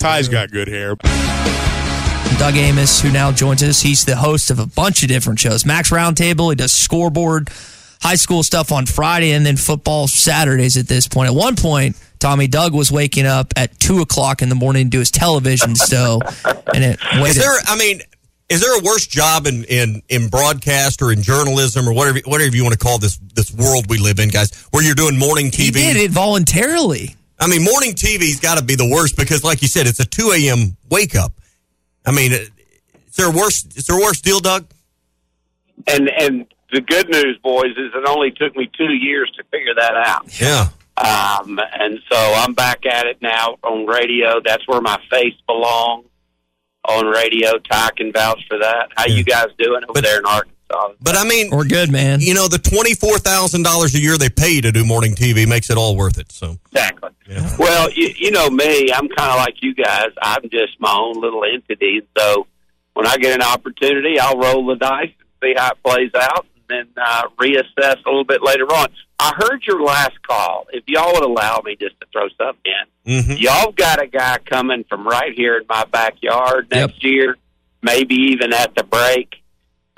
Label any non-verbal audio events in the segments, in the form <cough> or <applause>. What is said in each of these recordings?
Ty's got good hair. Doug Amos, who now joins us, he's the host of a bunch of different shows. Max Roundtable, he does scoreboard, high school stuff on Friday, and then football Saturdays at this point. At one point, Tommy Doug was waking up at two o'clock in the morning to do his television still, and it Is there? I mean, is there a worse job in, in, in broadcast or in journalism or whatever whatever you want to call this this world we live in, guys? Where you're doing morning TV? He did it voluntarily. I mean, morning TV's got to be the worst because, like you said, it's a two a.m. wake up. I mean, is there a worse? Is there a worse deal, Doug? And and the good news, boys, is it only took me two years to figure that out. Yeah. Um, and so I'm back at it now on radio. That's where my face belongs on radio. Ty can vouch for that. How you guys doing over there in Arkansas? But I mean, we're good, man. You know, the twenty four thousand dollars a year they pay to do morning TV makes it all worth it. So Exactly. Well, you, you know me, I'm kind of like you guys. I'm just my own little entity. So when I get an opportunity, I'll roll the dice and see how it plays out, and then uh, reassess a little bit later on. I heard your last call. If y'all would allow me just to throw something in, Mm-hmm. y'all got a guy coming from right here in my backyard next year, maybe even at the break,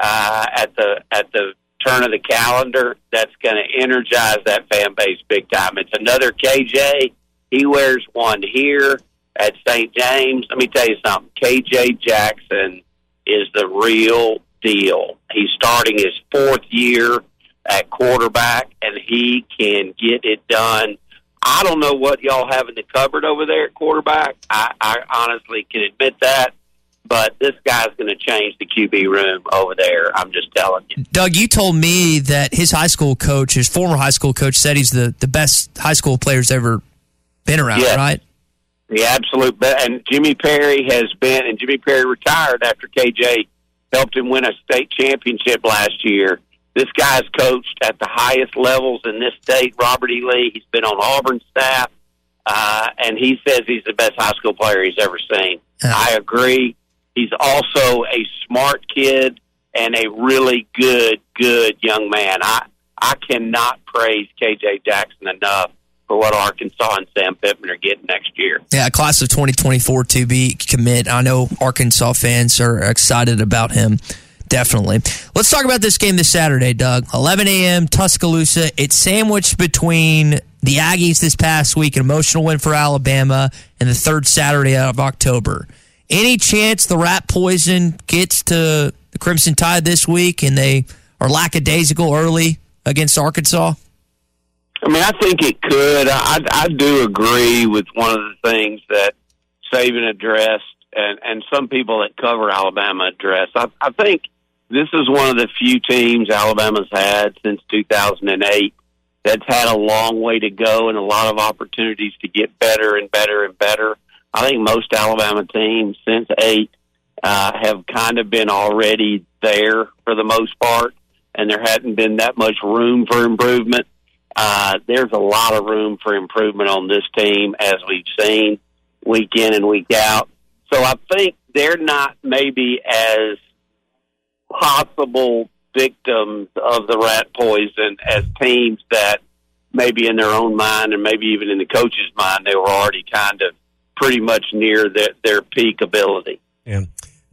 uh, at the at the turn of the calendar. That's going to energize that fan base big time. It's another KJ. He wears one here at St. James. Let me tell you something. KJ Jackson is the real deal. He's starting his fourth year at quarterback, and he can get it done. I don't know what y'all have in the cupboard over there at quarterback. I, I honestly can admit that, but this guy's going to change the QB room over there. I'm just telling you. Doug, you told me that his high school coach, his former high school coach, said he's the, the best high school player's ever been around, Yes. right? The absolute best. And Jimmy Perry has been, and Jimmy Perry retired after KJ helped him win a state championship last year. This guy's coached at the highest levels in this state. Robert E. Lee, he's been on Auburn's staff, uh, and he says he's the best high school player he's ever seen. I agree. He's also a smart kid and a really good, good young man. I I cannot praise KJ Jackson enough for what Arkansas and Sam Pittman are getting next year. Yeah, class of 2024 to be commit. I know Arkansas fans are excited about him. Definitely. Let's talk about this game this Saturday, Doug. 11 a.m. Tuscaloosa. It's sandwiched between the Aggies this past week, an emotional win for Alabama, and the third Saturday out of October. Any chance the rat poison gets to the Crimson Tide this week and they are lackadaisical early against Arkansas? I mean, I think it could. I, I do agree with one of the things that Saban addressed, and, and some people that cover Alabama address. I, I think this is one of the few teams Alabama's had since 2008 that's had a long way to go and a lot of opportunities to get better and better and better. I think most Alabama teams since eight uh, have kind of been already there for the most part, and there hadn't been that much room for improvement. Uh, there's a lot of room for improvement on this team, as we've seen week in and week out. So I think they're not maybe as possible victims of the rat poison as teams that maybe in their own mind and maybe even in the coach's mind they were already kind of pretty much near their, their peak ability. Yeah.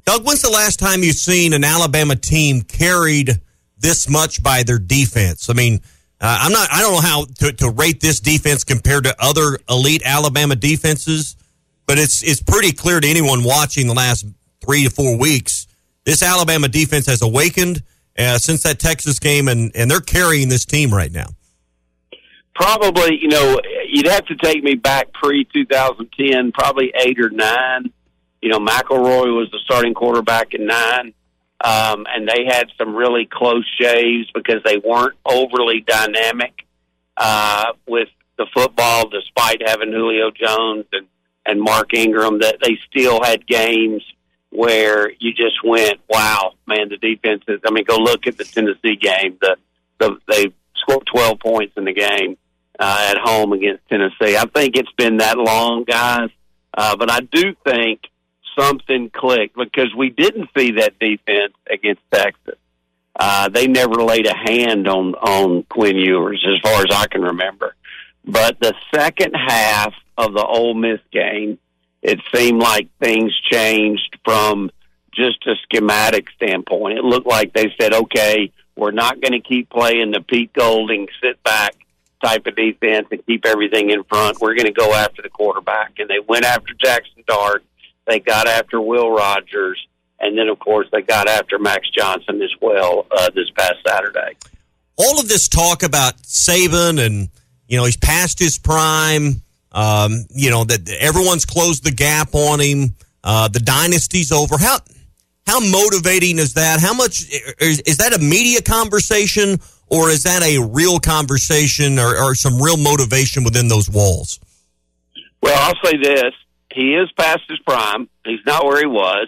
Doug, when's the last time you've seen an Alabama team carried this much by their defense? I mean, uh, I'm not. I don't know how to, to rate this defense compared to other elite Alabama defenses, but it's it's pretty clear to anyone watching the last three to four weeks. This Alabama defense has awakened uh, since that Texas game, and and they're carrying this team right now. Probably, you know, you'd have to take me back pre 2010, probably eight or nine. You know, McElroy was the starting quarterback in nine. Um, and they had some really close shaves because they weren't overly dynamic uh, with the football, despite having Julio Jones and, and Mark Ingram. That they still had games where you just went, "Wow, man!" The defenses. I mean, go look at the Tennessee game. The, the they scored twelve points in the game uh, at home against Tennessee. I think it's been that long, guys. Uh, but I do think something clicked because we didn't see that defense against Texas. Uh, they never laid a hand on on Quinn Ewers, as far as I can remember. But the second half of the Ole Miss game, it seemed like things changed from just a schematic standpoint. It looked like they said, "Okay, we're not going to keep playing the Pete Golding sit back type of defense and keep everything in front. We're going to go after the quarterback." And they went after Jackson Dart they got after Will Rogers, and then of course they got after Max Johnson as well uh, this past Saturday. All of this talk about Saban and you know he's past his prime. Um, you know that everyone's closed the gap on him. Uh, the dynasty's over. How how motivating is that? How much is, is that a media conversation or is that a real conversation or, or some real motivation within those walls? Well, I'll say this: he is past his prime. He's not where he was.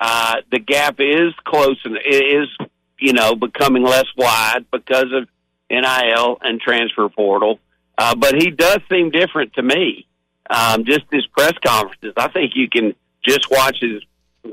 Uh, the gap is close and it is, you know, becoming less wide because of NIL and transfer portal. Uh, but he does seem different to me. Um, just his press conferences. I think you can just watch his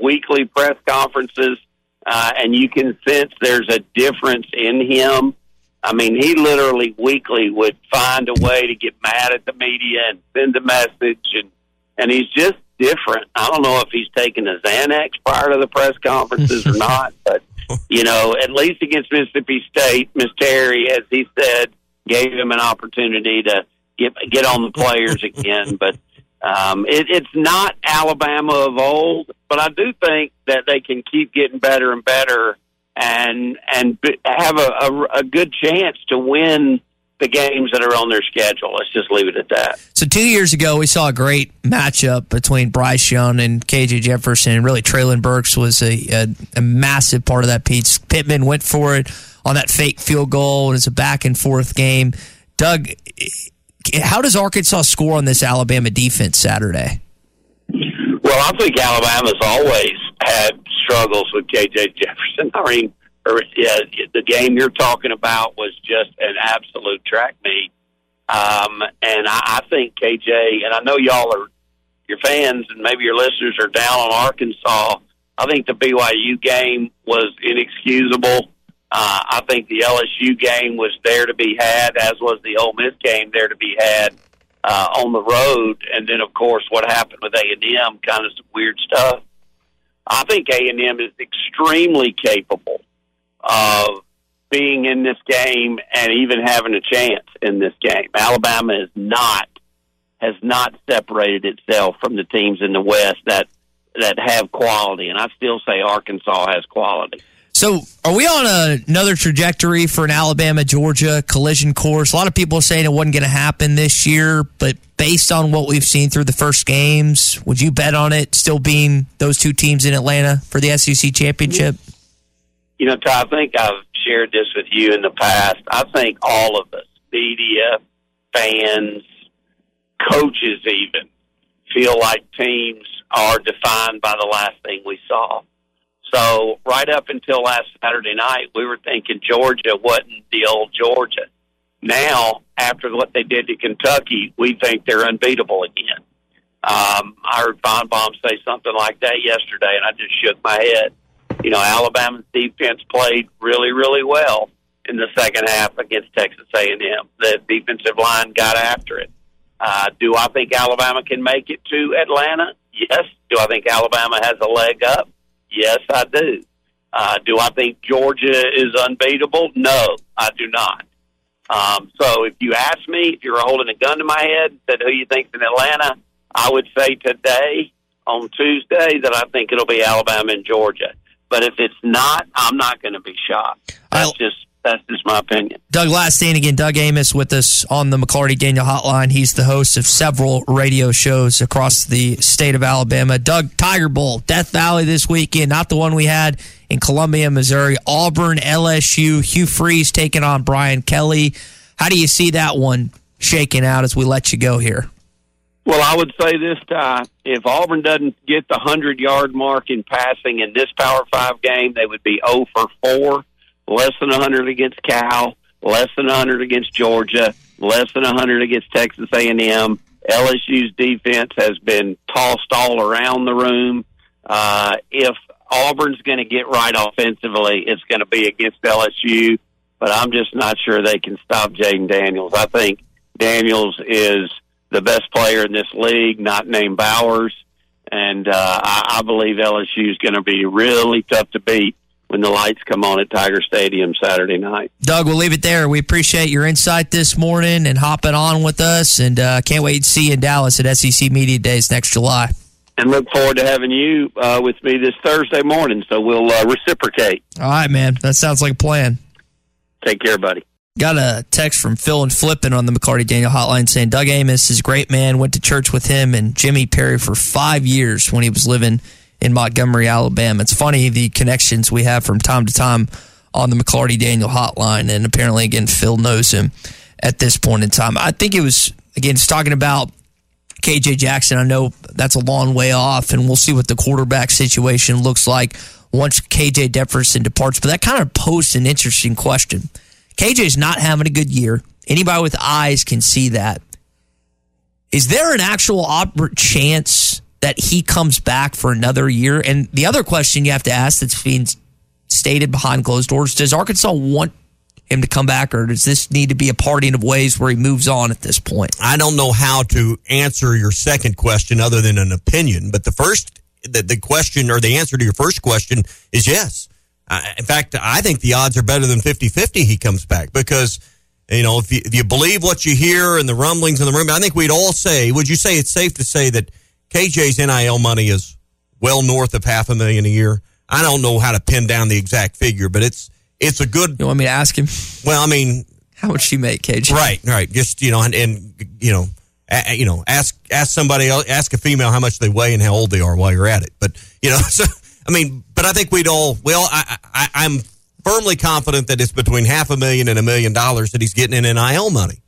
weekly press conferences, uh, and you can sense there's a difference in him. I mean, he literally weekly would find a way to get mad at the media and send a message and and he's just different. I don't know if he's taken a Xanax prior to the press conferences or <laughs> not, but you know, at least against Mississippi State, Miss Terry, as he said, gave him an opportunity to get get on the players again. But um, it, it's not Alabama of old, but I do think that they can keep getting better and better, and and have a, a, a good chance to win the games that are on their schedule. Let's just leave it at that. So two years ago, we saw a great matchup between Bryce Young and KJ Jefferson. Really, Treylon Burks was a, a, a, massive part of that. Pete Pittman went for it on that fake field goal, and it's a back and forth game. Doug, how does Arkansas score on this Alabama defense Saturday? Well, I think Alabama's always had struggles with KJ Jefferson. I mean, or yeah, the game you're talking about was just an absolute track meet. Um, and I, I think KJ, and I know y'all are your fans and maybe your listeners are down on Arkansas. I think the BYU game was inexcusable. Uh, I think the LSU game was there to be had, as was the Ole Miss game there to be had uh, on the road. And then, of course, what happened with A and M, kind of some weird stuff. I think A and M is extremely capable of being in this game and even having a chance in this game. Alabama is not has not separated itself from the teams in the West that that have quality, and I still say Arkansas has quality. So, are we on a, another trajectory for an Alabama Georgia collision course? A lot of people are saying it wasn't going to happen this year, but based on what we've seen through the first games, would you bet on it still being those two teams in Atlanta for the SEC championship? you know, Todd, I think I've shared this with you in the past. I think all of us, media, fans, coaches, even, feel like teams are defined by the last thing we saw. So, right up until last Saturday night, we were thinking Georgia wasn't the old Georgia. Now, after what they did to Kentucky, we think they're unbeatable again. Um, I heard Finebaum say something like that yesterday, and I just shook my head you know, Alabama's defense played really, really well in the second half against Texas A&M. The defensive line got after it. Uh, do I think Alabama can make it to Atlanta? Yes. Do I think Alabama has a leg up? Yes, I do. Uh, do I think Georgia is unbeatable? No, I do not. Um, so if you ask me, if you're holding a gun to my head said who you think's in Atlanta, I would say today on Tuesday that I think it'll be Alabama and Georgia. But if it's not, I'm not going to be shocked. That's just that's just my opinion. Doug, last thing again, Doug Amos with us on the McLarty Daniel Hotline. He's the host of several radio shows across the state of Alabama. Doug, Tiger Bowl, Death Valley this weekend, not the one we had in Columbia, Missouri. Auburn, LSU, Hugh Freeze taking on Brian Kelly. How do you see that one shaking out as we let you go here? Well, I would say this, Ty. If Auburn doesn't get the 100 yard mark in passing in this Power 5 game, they would be 0 for 4 less than 100 against Cal, less than 100 against Georgia, less than 100 against Texas A&M. LSU's defense has been tossed all around the room. Uh, if Auburn's going to get right offensively, it's going to be against LSU, but I'm just not sure they can stop Jayden Daniels. I think Daniels is the best player in this league, not named Bowers, and uh, I, I believe LSU is going to be really tough to beat when the lights come on at Tiger Stadium Saturday night. Doug, we'll leave it there. We appreciate your insight this morning and hopping on with us, and uh, can't wait to see you in Dallas at SEC Media Days next July. And look forward to having you uh, with me this Thursday morning, so we'll uh, reciprocate. All right, man. That sounds like a plan. Take care, buddy. Got a text from Phil and Flippin on the McLarty Daniel hotline saying Doug Amos is a great man. Went to church with him and Jimmy Perry for five years when he was living – in Montgomery, Alabama. It's funny the connections we have from time to time on the McLarty Daniel hotline, and apparently, again, Phil knows him at this point in time. I think it was, again, it's talking about KJ Jackson. I know that's a long way off, and we'll see what the quarterback situation looks like once KJ Jefferson departs. But that kind of posed an interesting question. KJ's not having a good year. Anybody with eyes can see that. Is there an actual op- chance that he comes back for another year? And the other question you have to ask that's being stated behind closed doors does Arkansas want him to come back, or does this need to be a parting of ways where he moves on at this point? I don't know how to answer your second question other than an opinion, but the first, the, the question or the answer to your first question is yes. Uh, in fact, I think the odds are better than 50 50 he comes back because, you know, if you, if you believe what you hear and the rumblings in the room, I think we'd all say, would you say it's safe to say that KJ's NIL money is well north of half a million a year. I don't know how to pin down the exact figure, but it's it's a good. You want me to ask him? Well, I mean, how much she make, KJ? Right, right. Just you know, and, and you know, a, you know, ask ask somebody else, ask a female how much they weigh and how old they are while you're at it. But you know, <laughs> so I mean, but I think we'd all well, I, I I'm firmly confident that it's between half a million and a million dollars that he's getting in NIL money.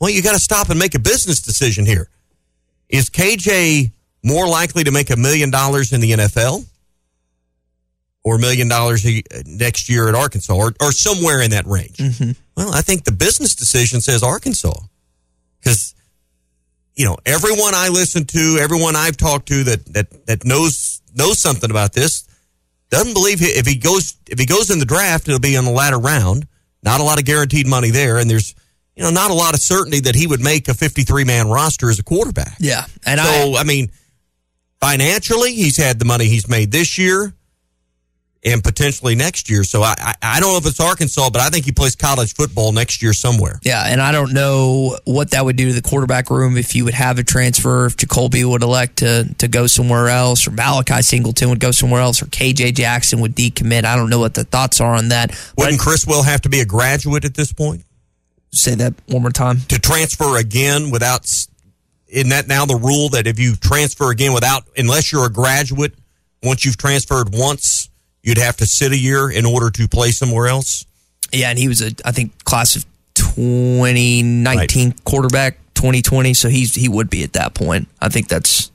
Well, you got to stop and make a business decision here. Is KJ more likely to make a million dollars in the NFL or a million dollars next year at Arkansas or, or somewhere in that range? Mm-hmm. Well, I think the business decision says Arkansas because you know everyone I listen to, everyone I've talked to that that that knows knows something about this doesn't believe if he goes if he goes in the draft, it'll be in the latter round. Not a lot of guaranteed money there, and there's you know, not a lot of certainty that he would make a 53 man roster as a quarterback. Yeah. And so, I, I mean, financially, he's had the money he's made this year and potentially next year. So I, I, I, don't know if it's Arkansas, but I think he plays college football next year somewhere. Yeah, and I don't know what that would do to the quarterback room if you would have a transfer, if Jacoby would elect to, to go somewhere else, or Malachi Singleton would go somewhere else, or KJ Jackson would decommit. I don't know what the thoughts are on that. Wouldn't Criswell have to be a graduate at this point? Say that one more time. To transfer again without isn't that now the rule that if you transfer again without unless you're a graduate, once you've transferred once, you'd have to sit a year in order to play somewhere else? Yeah, and he was a I think class of 2019 right. quarterback 2020, so he's he would be at that point. I think that's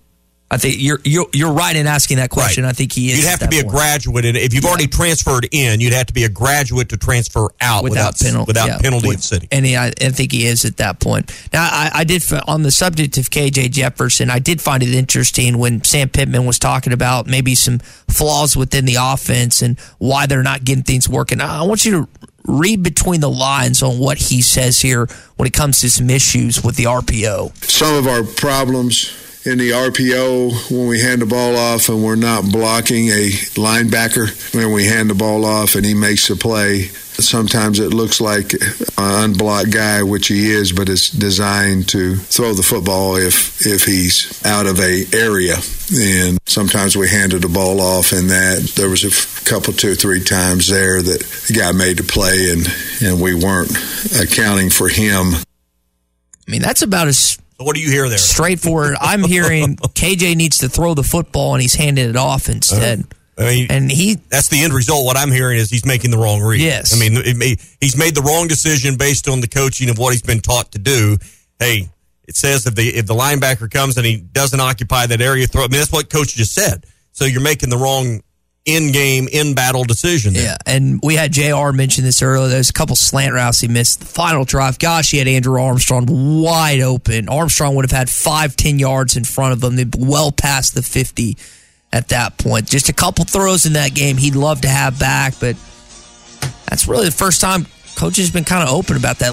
I think you're you're, you're right in asking that question. Right. I think he is. You'd have to be point. a graduate, and if you've yeah. already transferred in, you'd have to be a graduate to transfer out without, without penalty, without yeah. penalty With, of sitting. And he, I, I, think he is at that point. Now, I, I did on the subject of KJ Jefferson. I did find it interesting when Sam Pittman was talking about maybe some flaws within the offense and why they're not getting things working. I want you to read between the lines on what he says here when it comes to some issues with the RPO. Some of our problems in the RPO when we hand the ball off and we're not blocking a linebacker when we hand the ball off and he makes the play. Sometimes it looks like an unblocked guy, which he is, but it's designed to throw the football if if he's out of a area. And sometimes we handed the ball off and that. There was a couple, two three times there that the guy made the play and, and we weren't accounting for him. I mean, that's about as what do you hear there? straightforward. I'm hearing <laughs> KJ needs to throw the football and he's handing it off instead. Uh-huh. I mean, and he that's the end result. What I'm hearing is he's making the wrong read. Yes. I mean, may, he's made the wrong decision based on the coaching of what he's been taught to do. Hey, it says if the if the linebacker comes and he doesn't occupy that area, throw. I mean, that's what coach just said. So you're making the wrong in game, in battle decision. There. Yeah, and we had Jr. mention this earlier. There's a couple slant routes he missed. The final drive, gosh, he had Andrew Armstrong wide open. Armstrong would have had five, ten yards in front of him. They'd well past the fifty at that point. Just a couple throws in that game he'd love to have back, but that's really the first time coach has been kind of open about that.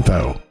info.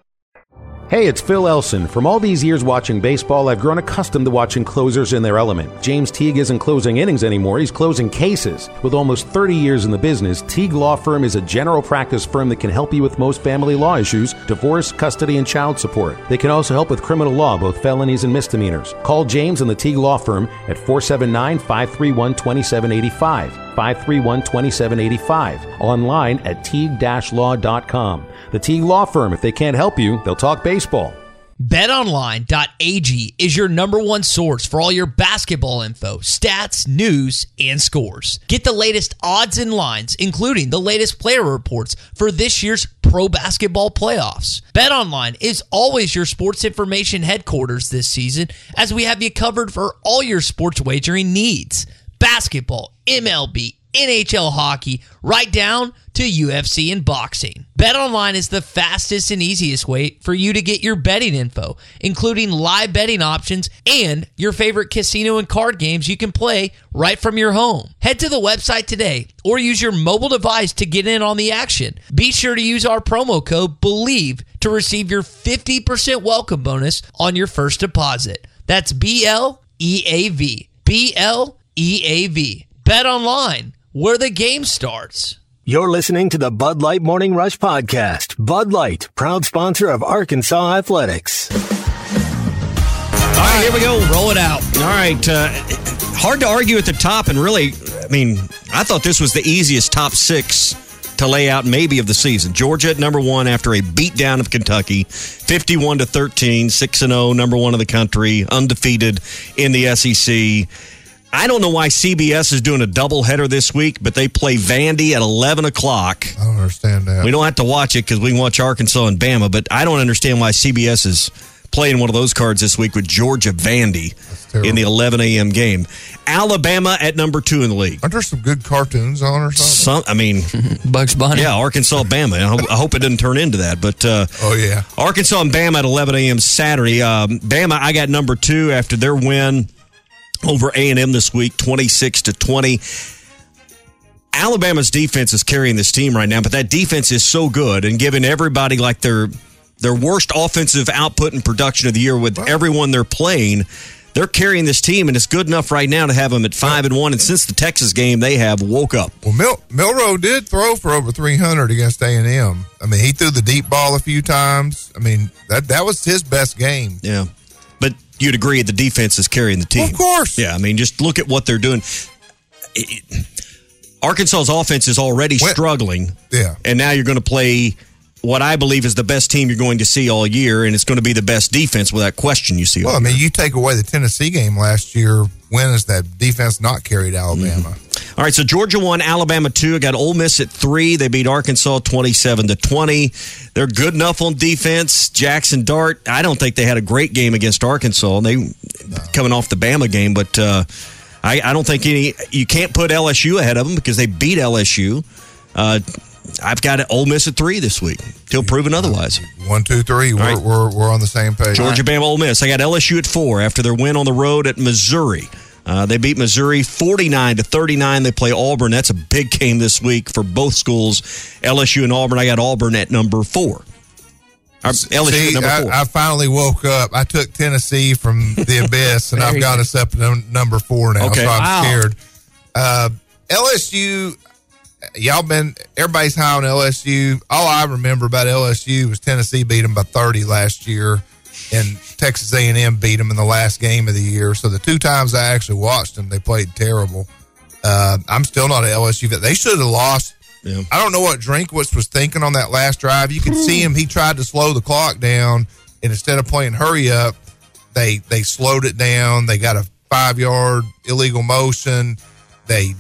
Hey, it's Phil Elson. From all these years watching baseball, I've grown accustomed to watching closers in their element. James Teague isn't closing innings anymore, he's closing cases. With almost 30 years in the business, Teague Law Firm is a general practice firm that can help you with most family law issues, divorce, custody, and child support. They can also help with criminal law, both felonies and misdemeanors. Call James and the Teague Law Firm at 479 531 2785. 531 2785. Online at teague-law.com. The Teague Law Firm, if they can't help you, they'll talk baseball. BetOnline.ag is your number one source for all your basketball info, stats, news, and scores. Get the latest odds and lines, including the latest player reports for this year's pro basketball playoffs. BetOnline is always your sports information headquarters this season, as we have you covered for all your sports wagering needs. Basketball, MLB, NHL hockey, right down to UFC and boxing. BetOnline is the fastest and easiest way for you to get your betting info, including live betting options and your favorite casino and card games you can play right from your home. Head to the website today or use your mobile device to get in on the action. Be sure to use our promo code BLEAV to receive your 50% welcome bonus on your first deposit. That's B L E A V. B L E A V. Bet online where the game starts. You're listening to the Bud Light Morning Rush Podcast. Bud Light, proud sponsor of Arkansas Athletics. All right, here we go. Roll it out. All right. Uh, hard to argue at the top, and really, I mean, I thought this was the easiest top six to lay out maybe of the season. Georgia at number one after a beatdown of Kentucky, 51 to 13, 6 and 0, number one in the country, undefeated in the SEC. I don't know why CBS is doing a doubleheader this week, but they play Vandy at 11 o'clock. I don't understand that. We don't have to watch it because we can watch Arkansas and Bama, but I don't understand why CBS is playing one of those cards this week with Georgia Vandy in the 11 a.m. game. Alabama at number two in the league. Aren't there some good cartoons on or something? Some, I mean, <laughs> Bugs Bunny. Yeah, Arkansas, Bama. I hope, I hope it doesn't turn into that. But uh, oh yeah, Arkansas and Bama at 11 a.m. Saturday. Um, Bama, I got number two after their win over A&M this week, 26 to 20. Alabama's defense is carrying this team right now, but that defense is so good and giving everybody like their their worst offensive output and production of the year with everyone they're playing. They're carrying this team, and it's good enough right now to have them at five and one. And since the Texas game, they have woke up. Well, Mil- Milroe did throw for over 300 against A and M. I mean, he threw the deep ball a few times. I mean, that that was his best game. Yeah, you'd agree the defense is carrying the team. Of course. Yeah, I mean, just look at what they're doing. It- Arkansas's offense is already struggling. Yeah. And now you're going to play what I believe is the best team you're going to see all year, and it's going to be the best defense without question you see. Well, I mean, you take away the Tennessee game last year. When is that defense not carried Alabama? All All right, so Georgia won, Alabama two. I got Ole Miss at three. They beat Arkansas twenty-seven to twenty. They're good enough on defense. Jackson Dart. I don't think they had a great game against Arkansas. They coming off the Bama game, but uh, I, I don't think any. You can't put LSU ahead of them because they beat LSU. Uh, I've got Ole Miss at three this week. Till proven otherwise. One, two, three. We're, right. we're, we're on the same page. Georgia, Bama, Ole Miss. I got LSU at four after their win on the road at Missouri. Uh, they beat Missouri 49 to 39. They play Auburn. That's a big game this week for both schools. LSU and Auburn. I got Auburn at number four. Or LSU See, number I, four. I finally woke up. I took Tennessee from the <laughs> abyss, and I've got go. us up to number four now. Okay. So I'm Wow. scared. Uh, LSU, y'all been everybody's high on LSU. All I remember about LSU was Tennessee beat them by 30 last year, and Texas A&M beat them in the last game of the year. So the two times I actually watched them, they played terrible. Uh, I'm still not an LSU. fan. They should have lost. I don't know what Drinkwitz was thinking on that last drive. You could see him. He tried to slow the clock down, and instead of playing hurry up, they they slowed it down. They got a five yard illegal motion. They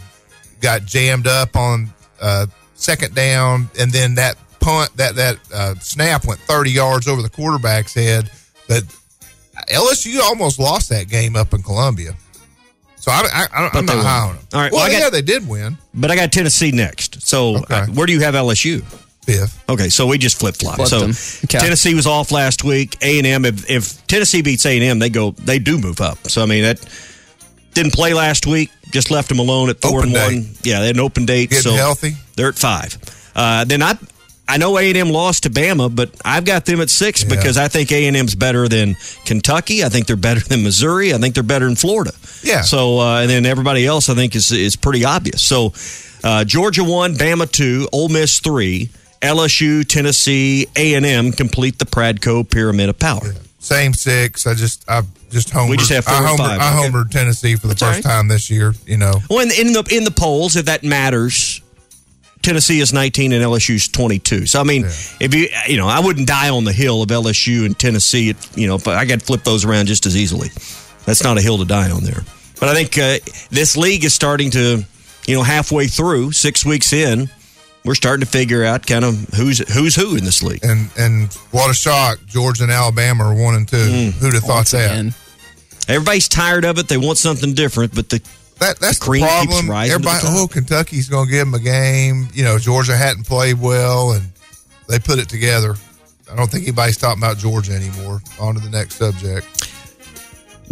got jammed up on uh, second down, and then that punt that that uh, snap went thirty yards over the quarterback's head. But LSU almost lost that game up in Columbia. So I, I, I, But I'm not high on them. All right, Well, well, I got- yeah, they did win. But I got Tennessee next. So uh, where do you have LSU? Fifth. Okay, so we just flip flop. So. Okay. Tennessee was off last week. A and M. If, if Tennessee beats A and M, they go. They do move up. So I mean that didn't play last week. Just left them alone at four Open and date. one. Yeah, they had an open date. Getting so healthy. They're at five. Uh, then I. I know A and M lost to Bama, but I've got them at six because I think A and M's better than Kentucky. I think they're better than Missouri. I think they're better than Florida. Yeah. So uh, and then everybody else, I think is is pretty obvious. So uh, Georgia one, Bama two, Ole Miss three, LSU, Tennessee, A and M complete the Pradco pyramid of power. Same six. I just I just homered. We just have four I homered, five, I okay. homered Tennessee for the That's first right. time this year. You know, Well, in, in the in the polls, if that matters, Tennessee is 19 and LSU's 22. So I mean, if you you know, I wouldn't die on the hill of LSU and Tennessee. It, you know, but I could flip those around just as easily. That's not a hill to die on there. But I think uh, this league is starting to, you know, halfway through, six weeks in, we're starting to figure out kind of who's who's who in this league. and and what a shock! Georgia and Alabama are one and two. Mm. Who'd have thought that? Everybody's tired of it. They want something different, but the That that's the the, cream keeps problem. the Everybody, top. oh, Kentucky's going to give them a game. You know, Georgia hadn't played well, and they put it together. I don't think anybody's talking about Georgia anymore. On to the next subject.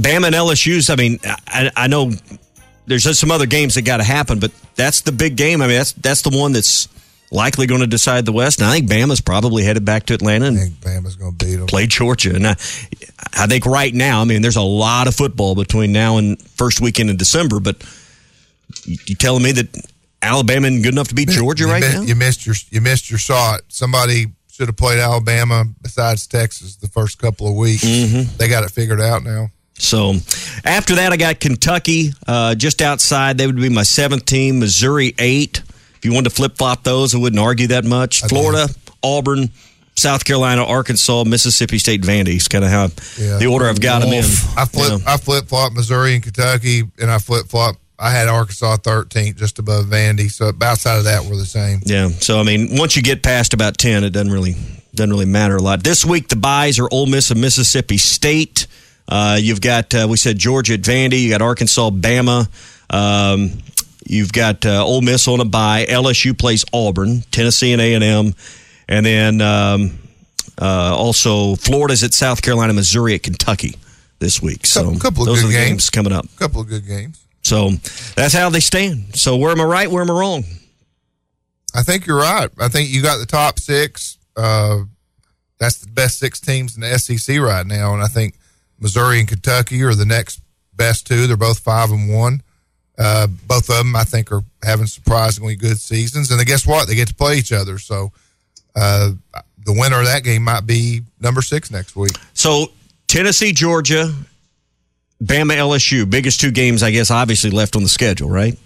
Bama and LSU's. I mean, I, I know there's just some other games that got to happen, but that's the big game. I mean, that's that's the one that's likely going to decide the West. And I think Bama's probably headed back to Atlanta and I think Bama's going to beat them. Play Georgia, and I, I think right now, I mean, there's a lot of football between now and first weekend in December. But you, telling me that Alabama isn't good enough to beat Georgia you right now? You missed your you missed your shot. Somebody should have played Alabama besides Texas the first couple of weeks. Mm-hmm. They got it figured out now. So after that, I got Kentucky uh, just outside. They would be my seventh team. Missouri eight. If you wanted to flip flop those, I wouldn't argue that much. Florida, Auburn, South Carolina, Arkansas, Mississippi State, Vandy. It's kind of how Yeah. the order I've got them in. I flip I flip flop Missouri and Kentucky, and I flip flop. I had Arkansas 13th, just above Vandy. So outside of that, we're the same. Yeah. So I mean, once you get past about ten, it doesn't really doesn't really matter a lot. This week, the buys are Ole Miss and Mississippi State. Uh, you've got uh, we said Georgia at Vandy. You got Arkansas, Bama. Um, you've got uh, Ole Miss on a bye. LSU plays Auburn, Tennessee and A and M, and then um, uh, also Florida's at South Carolina, Missouri at Kentucky this week. So couple of those good are the games. games coming up. A couple of good games. So that's how they stand. So where am I right? Where am I wrong? I think you're right. I think you got the top six. Uh, that's the best six teams in the SEC right now, and I think Missouri and Kentucky are the next best two. They're both five and one. Uh, both of them, I think, are having surprisingly good seasons. And then guess what? They get to play each other. So uh, the winner of that game might be number six next week. So Tennessee, Georgia, Bama, LSU, biggest two games, I guess, obviously left on the schedule, right?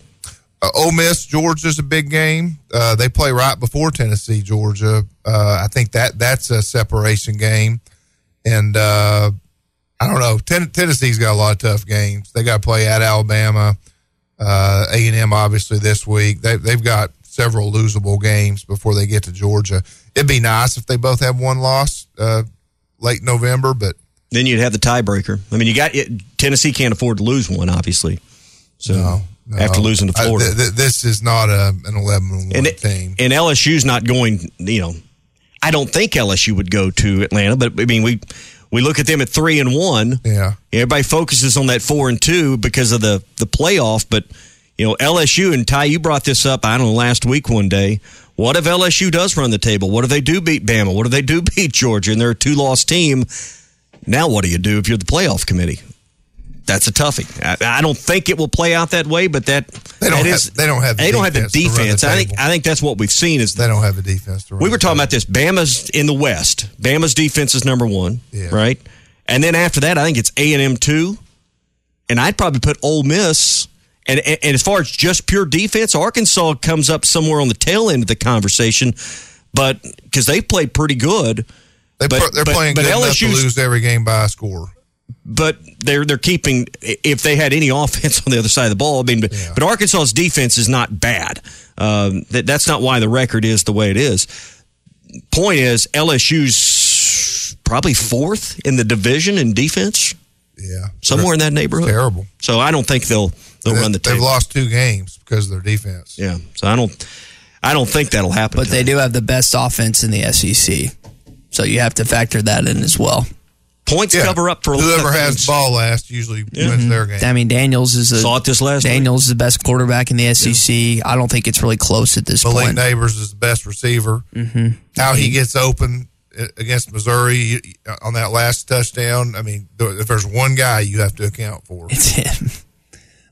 Uh, Ole Miss, Georgia's a big game. Uh, they play right before Tennessee, Georgia. Uh, I think that that's a separation game. And uh, I don't know. Ten- Tennessee's got a lot of tough games. They got to play at Alabama. Uh, A and M obviously this week. They, they've got several losable games before they get to Georgia. It'd be nice if they both have one loss uh, late November, but Then you'd have the tiebreaker. I mean, you got it, Tennessee can't afford to lose one, obviously. So No, no. after losing to I- Florida, th- th- this is not a, an 11 1 and, it- team. and LSU's not going. You know, I don't think LSU would go to Atlanta, but I mean, we we look at them at three and one. Yeah, everybody focuses on that four and two because of the the playoff, but you know LSU and Ty, you brought this up. I don't know last week one day. What if LSU does run the table? What if they do beat Bama? What if they do <laughs> beat Georgia and they're a two loss team? Now what do you do if you're the playoff committee? That's a toughie. I, I don't think it will play out that way, but that They don't that have- is- they don't have the they don't have the defense the. I think. I think that's what we've seen is they don't have a defense we were talking about this. Bama's in the West. Bama's defense is number one, Yeah. right? And then after that, I think it's A and M two, and I'd probably put Ole Miss. And, and, and as far as just pure defense, Arkansas comes up somewhere on the tail end of the conversation, but because they played pretty good. They but, they're but- playing but good enough to lose every game by a score. But they're they're keeping if they had any <laughs> offense on the other side of the ball. I mean, but, but Arkansas's defense is not bad. Um, that that's not why the record is the way it is. Point is, LSU's probably fourth in the division in defense. Yeah, somewhere in that neighborhood. Terrible. So I don't think they'll they'll They- run the Table. They've lost two games because of their defense. Yeah, so I don't I don't think that'll happen. But they do have the best offense in the SEC. So you have to factor that in as well. Points Yeah. cover up for a lot Whoever of has things. ball last usually wins their game. I mean, Daniels is a, Saw it this last Daniels is the best quarterback in the SEC. I don't think it's really close at this point. Malik point. Nabers is the best receiver. Mm-hmm. How he gets open uh, against Missouri on that last touchdown. I mean, if there's one guy you have to account for, it's him.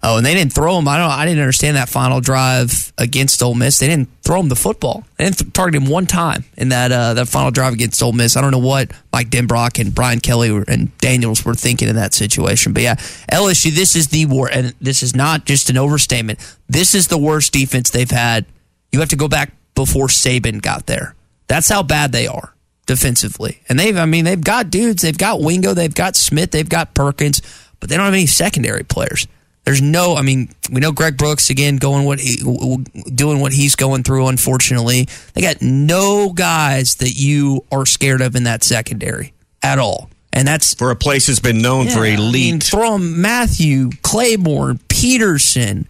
Oh, and they didn't throw him. I don't. I didn't understand that final drive against Ole Miss. They didn't throw him the football. They didn't th- target him one time in that uh, that final drive against Ole Miss. I don't know what Mike Denbrock and Brian Kelly were, and Daniels were thinking in that situation. But yeah, LSU. This is the war, and this is not just an overstatement. This is the worst defense they've had. You have to go back before Saban got there. That's how bad they are defensively. And they've, I mean, they've got dudes. They've got Wingo. They've got Smith. They've got Perkins, but they don't have any secondary players. There's no, I mean, we know Greg Brooks again going what he doing what he's going through. Unfortunately, they got no guys that you are scared of in that secondary at all, and that's for a place that's been known for Yeah, I elite. mean, throw 'em Mathieu Claiborne, Peterson.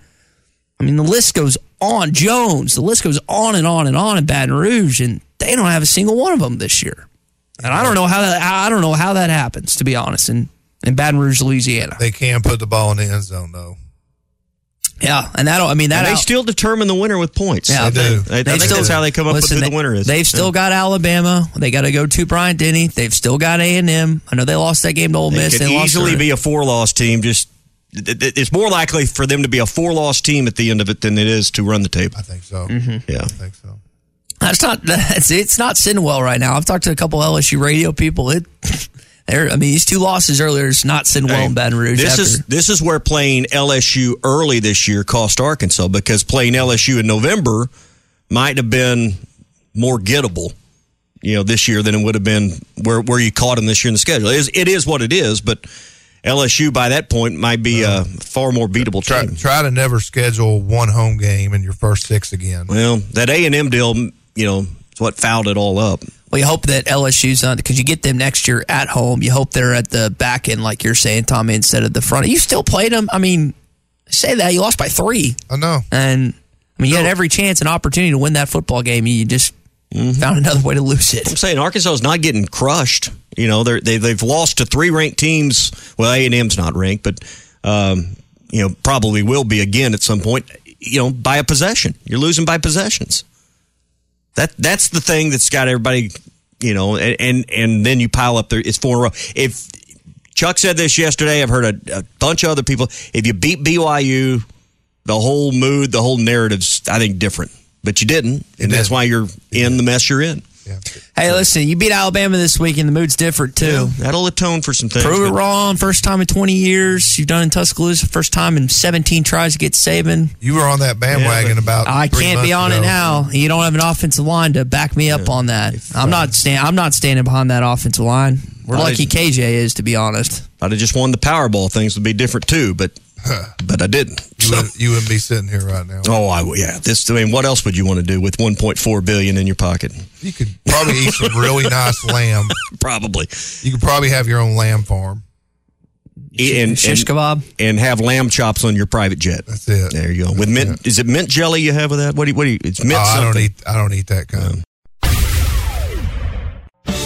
I mean, the list goes on. Jones. The list goes on and on and on in Baton Rouge, and they don't have a single one of them this year. And I don't know how that. I don't know how that happens. To be honest, in in Baton Rouge, Louisiana. they can put the ball in the end zone though. Yeah, and that'll. I mean that And they out- still determine the winner with points. Yeah, I think, I, I think still- that's how they come up listen, with who they- the winner is. They've still Yeah. got Alabama. They got to go to Bryant Denny. They've still got A and M. I know they lost that game to Ole They Miss. could They lost easily their- be a four loss team. Just it- it- it's more likely for them to be a four loss team at the end of it than it is to run the table. I think so. Mm-hmm. Yeah, I think so. That's not. <laughs> That's it's not sitting well right now. I've talked to a couple LSU radio people. It. <laughs> They're, I mean, these two losses earlier is not sitting well in Baton Rouge. This after. is this is where playing LSU early this year cost Arkansas because playing LSU in November might have been more gettable, you know, this year than it would have been where where you caught them this year in the schedule. It is, it is what it is, but LSU by that point might be a uh-huh. far more beatable Try, team. try to never schedule one home game in your first six again. Well, that A and M deal, you know, is what fouled it all up. Well, you hope that LSU's on because you get them next year at home. You hope they're at the back end, like you're saying, Tommy, instead of the front. You still played them. I mean, say that you lost by three. I know. And I mean, you had every chance and opportunity to win that football game. You just found another way to lose it. I'm saying Arkansas is not getting crushed. You know, they're, they they've lost to three ranked teams. Well, A and M's not ranked, but um, you know probably will be again at some point. You know, by a possession, you're losing by possessions. That that's the thing that's got everybody. You know, and and, and then you pile up there. It's four in a row. If Chuck said this yesterday, I've heard a, a bunch of other people. If you beat BYU, the whole mood, the whole narrative's I think different. But you didn't, and that's why you're in the mess you're in. Hey, listen, you beat Alabama this week, and the mood's different too. That'll atone for some things. Prove it wrong. First time in 20 years. You've done in Tuscaloosa. First time in 17 tries to get Saban. You were on that bandwagon about. I three can't be months on it now. You don't have an offensive line to back me up on that. I'm not stand. I'm not standing behind that offensive line. We're lucky KJ is, to be honest. I'd have just won the Powerball. Things would be different too. But but I didn't. You, So, would, you wouldn't be sitting here right now. oh, I yeah. This. I mean, what else would you want to do with 1.4 billion in your pocket? You could probably eat some really nice lamb. <laughs> Probably. You could probably have your own lamb farm. and, Shish kebab. and have lamb chops on your private jet. That's it. There you go. With mint, is it mint jelly you have with that? What do you? What do you? It's mint. Oh, I don't eat. I don't eat that kind.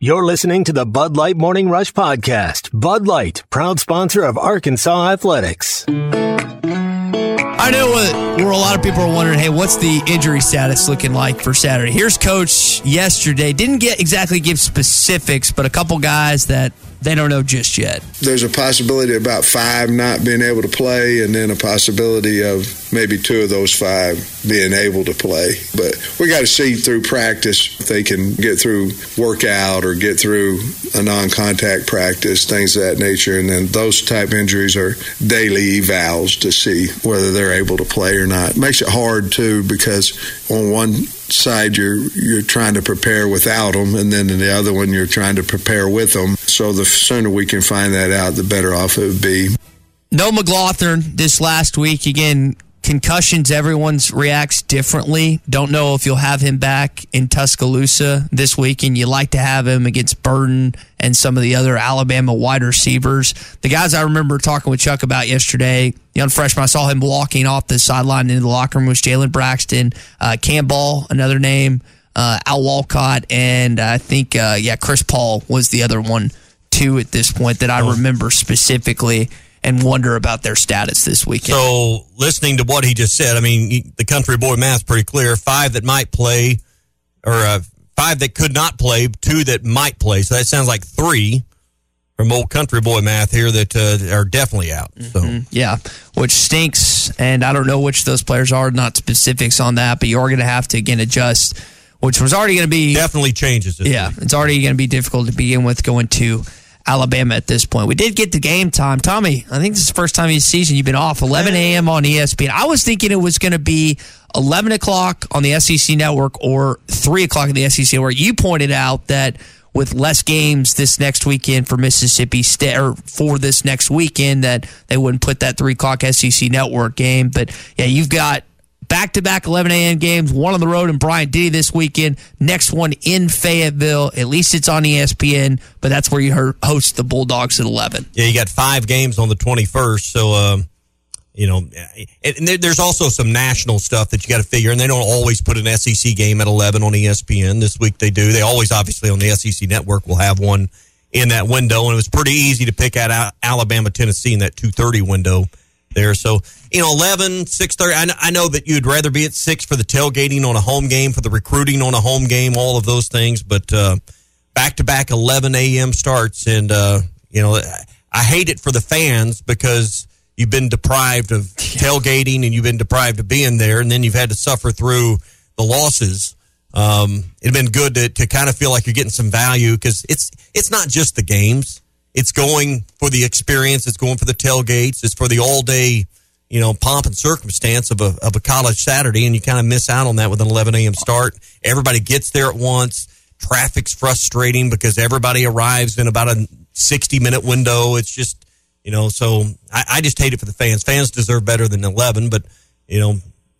You're listening to the Bud Light Morning Rush Podcast. Bud Light, proud sponsor of Arkansas Athletics. I know what, where a lot of people are wondering, hey, what's the injury status looking like for Saturday? Here's coach yesterday. Didn't get exactly give specifics, but a couple guys that they don't know just yet. There's a possibility about five not being able to play, and then a possibility of maybe two of those five being able to play. But we got to see through practice if they can get through workout or get through a non-contact practice, things of that nature. And then those type injuries are daily evals to see whether they're able to play or not. makes it hard too because on one side you're you're trying to prepare without them, and then in the other one you're trying to prepare with them. So the sooner we can find that out, the better off it would be. No McLaughlin this last week. Again, concussions, everyone's reacts differently. Don't know if you'll have him back in Tuscaloosa this week, and you like to have him against Burton and some of the other Alabama wide receivers. The guys I remember talking with Chuck about yesterday, young freshman, I saw him walking off the sideline into the locker room was Jalen Braxton, uh, Cam Ball, another name, uh, Al Walcott, and I think, uh, yeah, Chris Paul was the other one, too, at this point that I remember specifically and wonder about their status this weekend. So, listening to what he just said, I mean, the country boy math's pretty clear. Five that might play, or uh, five that could not play, two that might play. So that sounds like three from old country boy math here that uh, are definitely out. So, Yeah, which stinks. And I don't know which those players are, not specifics on that, but you're going to have to, again, adjust, which was already going to be. definitely changes it. Yeah, it's already going to be difficult to begin with going to Alabama at this point. We did get the game time. Tommy, I think this is the first time this season you've been off 11 uh, a.m. on ESPN. I was thinking it was going to be 11 o'clock on the SEC network or 3 o'clock on the SEC network. You pointed out that with less games this next weekend for Mississippi State or for this next weekend that they wouldn't put that 3 o'clock SEC network game. But yeah, you've got back to back 11 a.m. games, one on the road in Bryant Denny this weekend, next one in Fayetteville. At least it's on ESPN, but that's where you host the Bulldogs at 11. Yeah, you got five games on the 21st. So, um, you know, and there's also some national stuff that you got to figure, and they don't always put an SEC game at 11 on ESPN. This week they do. They always, obviously, on the SEC network will have one in that window, and it was pretty easy to pick out Alabama, Tennessee in that 2:30 window there. So, you know, 11, 6:30. I, kn- I know that you'd rather be at six for the tailgating on a home game, for the recruiting on a home game, all of those things, but back to back 11 a.m. starts, and uh, you know, I- I hate it for the fans because you've been deprived of <laughs> tailgating and you've been deprived of being there, and then you've had to suffer through the losses. Um, it'd been good to, to kind of feel like you're getting some value because it's it's not just the games. It's going for the experience. It's going for the tailgates. It's for the all day, you know, pomp and circumstance of a of a college Saturday, and you kind of miss out on that with an 11 a.m. start. Everybody gets there at once. Traffic's frustrating because everybody arrives in about a 60 minute window. It's just, you know, so I, I just hate it for the fans. Fans deserve better than 11, but you know,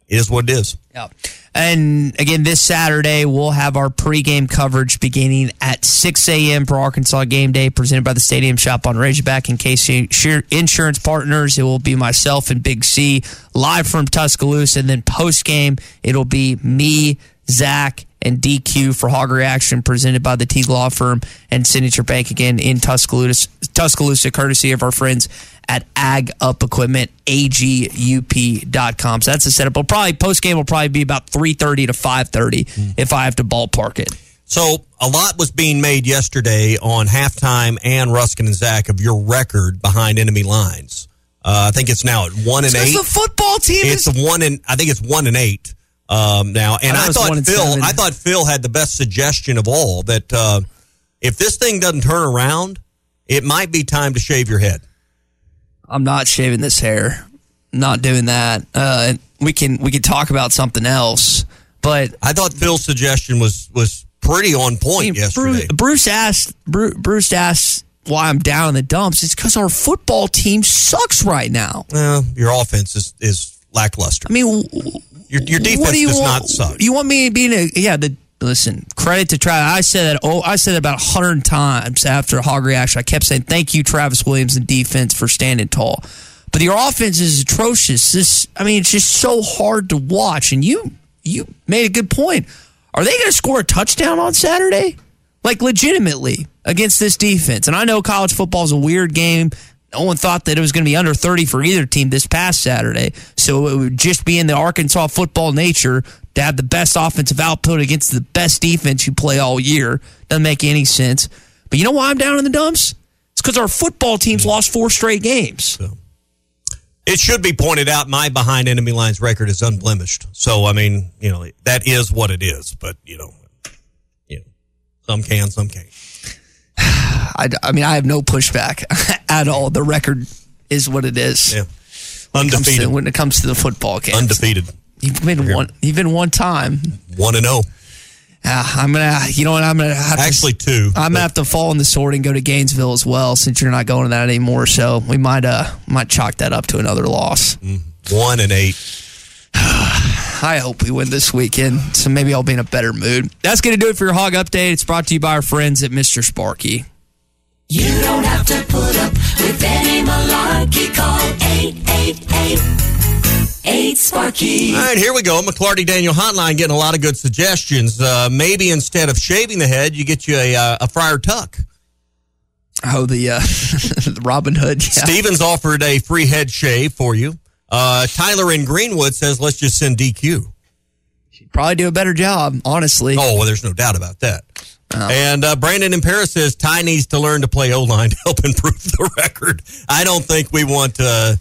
it is what it is. Yeah. And again, this Saturday, we'll have our pregame coverage beginning at 6 a.m. for Arkansas Game Day, presented by the Stadium Shop on Razorback and KC Insurance Partners. It will be myself and Big C live from Tuscaloosa. And then post game, it'll be me, Zach, and DQ for Hog Reaction, presented by the Teague Law Firm and Signature Bank again in Tuscaloosa, Tuscaloosa, courtesy of our friends at Ag Up Equipment, agup.com. So that's the setup. Will probably post game will probably be about three thirty to five thirty mm. if I have to ballpark it. So a lot was being made yesterday on halftime and Ruskin and Zach of your record behind enemy lines. Uh, I think it's now at one and eight. The football team. It's is- one and I think it's one and eight um, now. And I, I thought Phil, I thought Phil had the best suggestion of all that uh, if this thing doesn't turn around, it might be time to shave your head. I'm not shaving this hair. Not doing that. Uh, we can we can talk about something else. But I thought Phil's suggestion was was pretty on point I mean, yesterday. Bruce, Bruce asked Bruce, Bruce asked why I'm down in the dumps. It's because our football team sucks right now. Well, your offense is, is lackluster. I mean, your, your defense do does want, not suck. You want me being a yeah the listen, credit to Travis. I said that. Oh, I said it about hundred times after a Hog reaction. I kept saying thank you, Travis Williams, and defense for standing tall. But your offense is atrocious. This, I mean, it's just so hard to watch. And you, you made a good point. Are they going to score a touchdown on Saturday? Like legitimately against this defense? And I know college football is a weird game. No one thought that it was going to be under 30 for either team this past Saturday. So it would just be in the Arkansas football nature to have the best offensive output against the best defense you play all year. Doesn't make any sense. But you know why I'm down in the dumps? It's because our football team's lost four straight games. So. It should be pointed out my behind enemy lines record is unblemished. So I mean, you know, that is what it is. But you know, you know, some can, some can't. <sighs> I, I mean, I have no pushback <laughs> at all. The record is what it is. Yeah, undefeated when it, to, when it comes to the football game. Undefeated. You've been one. You've been one time. One and zero. Oh. Uh, I'm gonna, you know what? I'm gonna have actually to, two. I'm gonna have to fall in the sword and go to Gainesville as well, since you're not going to that anymore. So we might, uh, might chalk that up to another loss. Mm, one and eight. <sighs> <sighs> I hope we win this weekend, so maybe I'll be in a better mood. That's gonna do it for your hog update. It's brought to you by our friends at Mr. Sparky. You don't have to put up with any malarkey. Call 888 Sparky. All right, here we go. McLarty Daniel Hotline getting a lot of good suggestions. Uh, maybe instead of shaving the head, you get you a, uh, a Friar Tuck. Oh, the, uh, <laughs> the Robin Hood. Yeah. Stevens offered a free head shave for you. Uh, Tyler in Greenwood says, let's just send DQ. She'd probably do a better job, honestly. Oh, well, there's no doubt about that. Oh. And uh, Brandon in Paris says Ty needs to learn to play O line <laughs> to help improve the record. I don't think we want uh,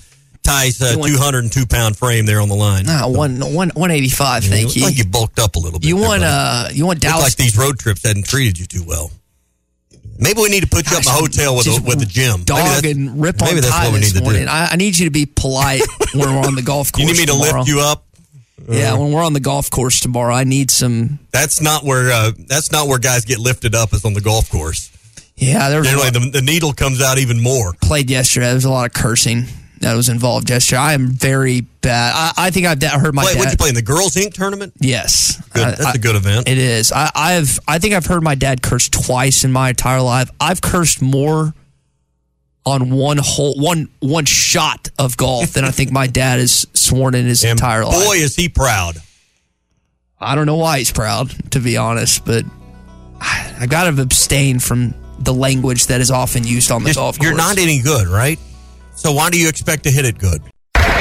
Ty's uh, 202 pound frame there on the line. Nah, one, one, 185, you thank you. Like you bulked up a little bit. You want, uh, you want Dallas. like these road trips hadn't treated you too well. Maybe we need to put you Gosh, up in a hotel with a, with a gym. Dog and rip maybe on that's what we need to morning. do. I, I, need you to be polite <laughs> when we're on the golf course. You need me tomorrow. to lift you up? Yeah, when we're on the golf course tomorrow, I need some. That's not where uh, that's not where guys get lifted up. Is on the golf course. Yeah, there was generally the, the needle comes out even more. Played yesterday. There was a lot of cursing that was involved yesterday. I am very bad. I, I think I've heard my. Wait, dad. Would you play in the Girls Inc. tournament? Yes, good. that's I, a good event. It is. I, I've. I think I've heard my dad curse twice in my entire life. I've cursed more on one whole one one shot of golf than I think my dad has sworn in his and entire boy, life. Boy, is he proud. I don't know why he's proud, to be honest, but I got to abstain from the language that is often used on the Just, golf course. You're not any good, right? So why do you expect to hit it good?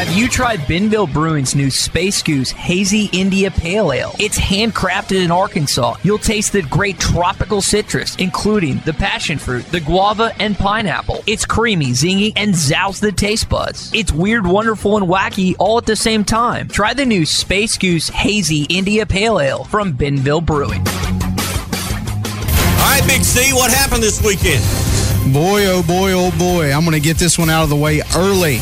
Have you tried Benville Brewing's new Space Goose Hazy India Pale Ale? It's handcrafted in Arkansas. You'll taste the great tropical citrus, including the passion fruit, the guava, and pineapple. It's creamy, zingy, and zounds the taste buds. It's weird, wonderful, and wacky all at the same time. Try the new Space Goose Hazy India Pale Ale from Benville Brewing. All right, Big C, what happened this weekend? Boy, oh boy, oh boy. I'm going to get this one out of the way early.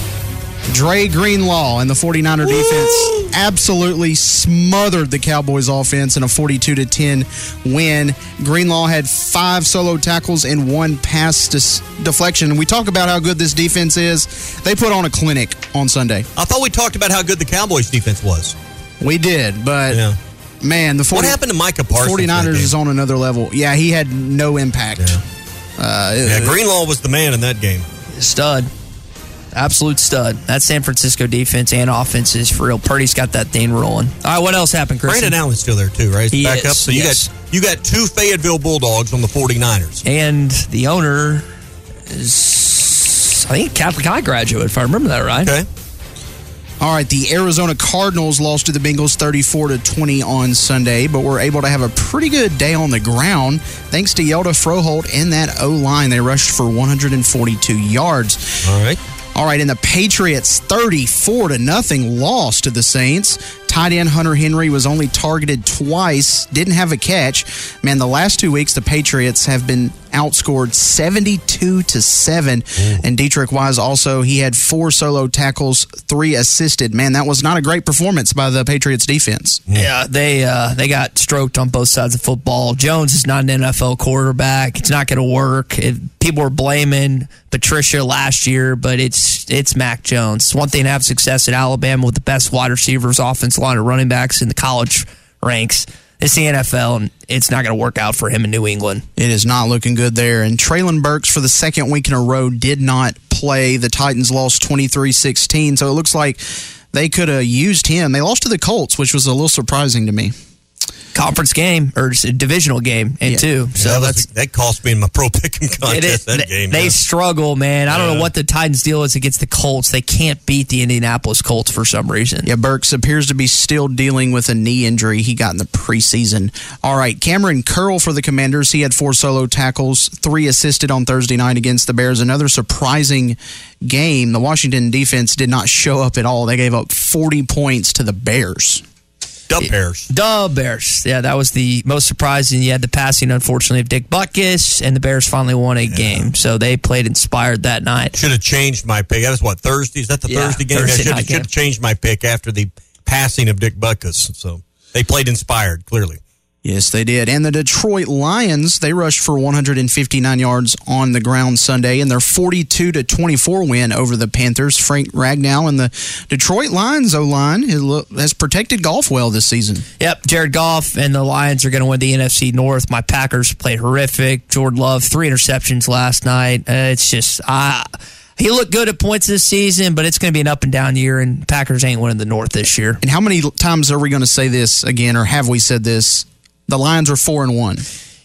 Dre Greenlaw and the 49er defense absolutely smothered the Cowboys offense in a 42 to 10 win. Greenlaw had five solo tackles and one pass dis- deflection. And we talk about how good this defense is. They put on a clinic on Sunday. I thought we talked about how good the Cowboys defense was. We did, but man, the 40, What happened to Micah Parsons? 49ers is on another level. Yeah, he had no impact. Uh, Yeah, Greenlaw was the man in that game. Stud. Absolute stud. That San Francisco defense and offense is for real. Purdy's got that thing rolling. All right, what else happened, Chris? Brandon Allen's still there too, right? He's He back up. is, So you yes. got you got two Fayetteville Bulldogs on the 49ers. And the owner is, I think, Catholic High graduate, if I remember that right. Okay. All right, the Arizona Cardinals lost to the Bengals 34 to 20 on Sunday, but were able to have a pretty good day on the ground thanks to Hjalte Froholdt and that O line. They rushed for 142 yards. All right. All right, and the Patriots 34 to nothing lost to the Saints. Tight end Hunter Henry was only targeted twice, didn't have a catch. Man, the last two weeks the Patriots have been outscored 72 to 7 and Deatrich Wise also he had four solo tackles, 3 assisted. Man, that was not a great performance by the Patriots defense. Yeah, they uh, they got stroked on both sides of football. Jones is not an NFL quarterback. It's not going to work. It, people were blaming Patricia last year, but it's it's Mac Jones. It's one thing to have success at Alabama with the best wide receivers, offensive line, of running backs in the college ranks. It's the NFL, and it's not going to work out for him in New England. It is not looking good there. And Treylon Burks, for the second week in a row, did not play. The Titans lost 23 16. So it looks like they could have used him. They lost to the Colts, which was a little surprising to me. Conference game or a divisional game, and two. So that, was- that's that cost me in my pro picking contest. is. That they, game. they yeah. struggle, man. I don't Yeah. know what the Titans' deal is against the Colts. They can't beat the Indianapolis Colts for some reason. Yeah, Burks appears to be still dealing with a knee injury he got in the preseason. All right, Kamren Curl for the Commanders. He had four solo tackles, three assisted on Thursday night against the Bears. Another surprising game. The Washington defense did not show up at all. They gave up 40 points to the Bears. Dub Bears. Dub Bears. Yeah, that was the most surprising. You had the passing, unfortunately, of Dick Butkus, and the Bears finally won a game. So they played inspired that night. Should have changed my pick. That was what Thursday. Is that the Yeah, Thursday game? Thursday I should have, should have changed my pick after the passing of Dick Butkus. So they played inspired. Clearly. Yes, they did. And the Detroit Lions, they rushed for 159 yards on the ground Sunday in their 42 to 24 win over the Panthers. Frank Ragnow and the Detroit Lions O line has protected Goff well this season. Yep, Jared Goff and the Lions are going to win the NFC North. My Packers played horrific. Jordan Love, three interceptions last night. Uh, it's just, I. He looked good at points this season, but it's going to be an up and down year, and Packers ain't winning the North this year. And how many times are we going to say this again, or have we said this? The Lions are four and one.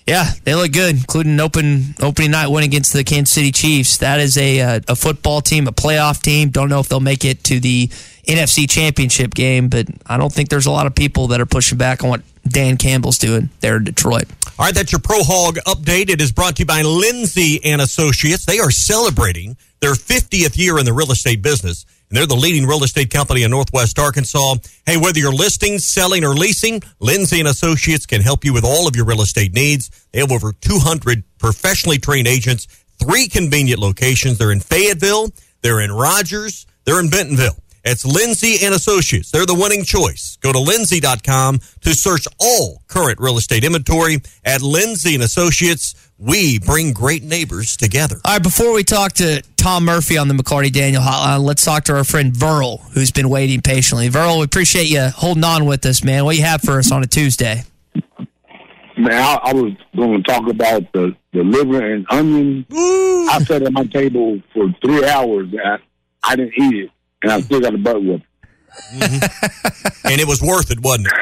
Yeah, they look good, including an open opening night win against the Kansas City Chiefs. That is a uh, a football team, a playoff team. Don't know if they'll make it to the NFC Championship game, but I don't think there's a lot of people that are pushing back on what Dan Campbell's doing there in Detroit. All right, that's your Pro Hog update. It is brought to you by Lindsay and Associates. They are celebrating their 50th year in the real estate business, and they're the leading real estate company in Northwest Arkansas. Hey, whether you're listing, selling, or leasing, Lindsay and Associates can help you with all of your real estate needs. They have over 200 professionally trained agents, three convenient locations. They're in Fayetteville, they're in Rogers, they're in Bentonville. It's Lindsay and Associates. They're the winning choice. Go to lindsay.com to search all current real estate inventory. At Lindsay and Associates, we bring great neighbors together. All right, before we talk to Tom Murphy on the McLarty Daniel hotline, let's talk to our friend Verl, who's been waiting patiently. Verl, we appreciate you holding on with us, man. What do you have for us on a Tuesday? Man, I, I was going to talk about the, the liver and onion. I sat at my table for three hours. And I, I didn't eat it, and I still got a butt whoop. Mm-hmm. <laughs> and it was worth it, wasn't it?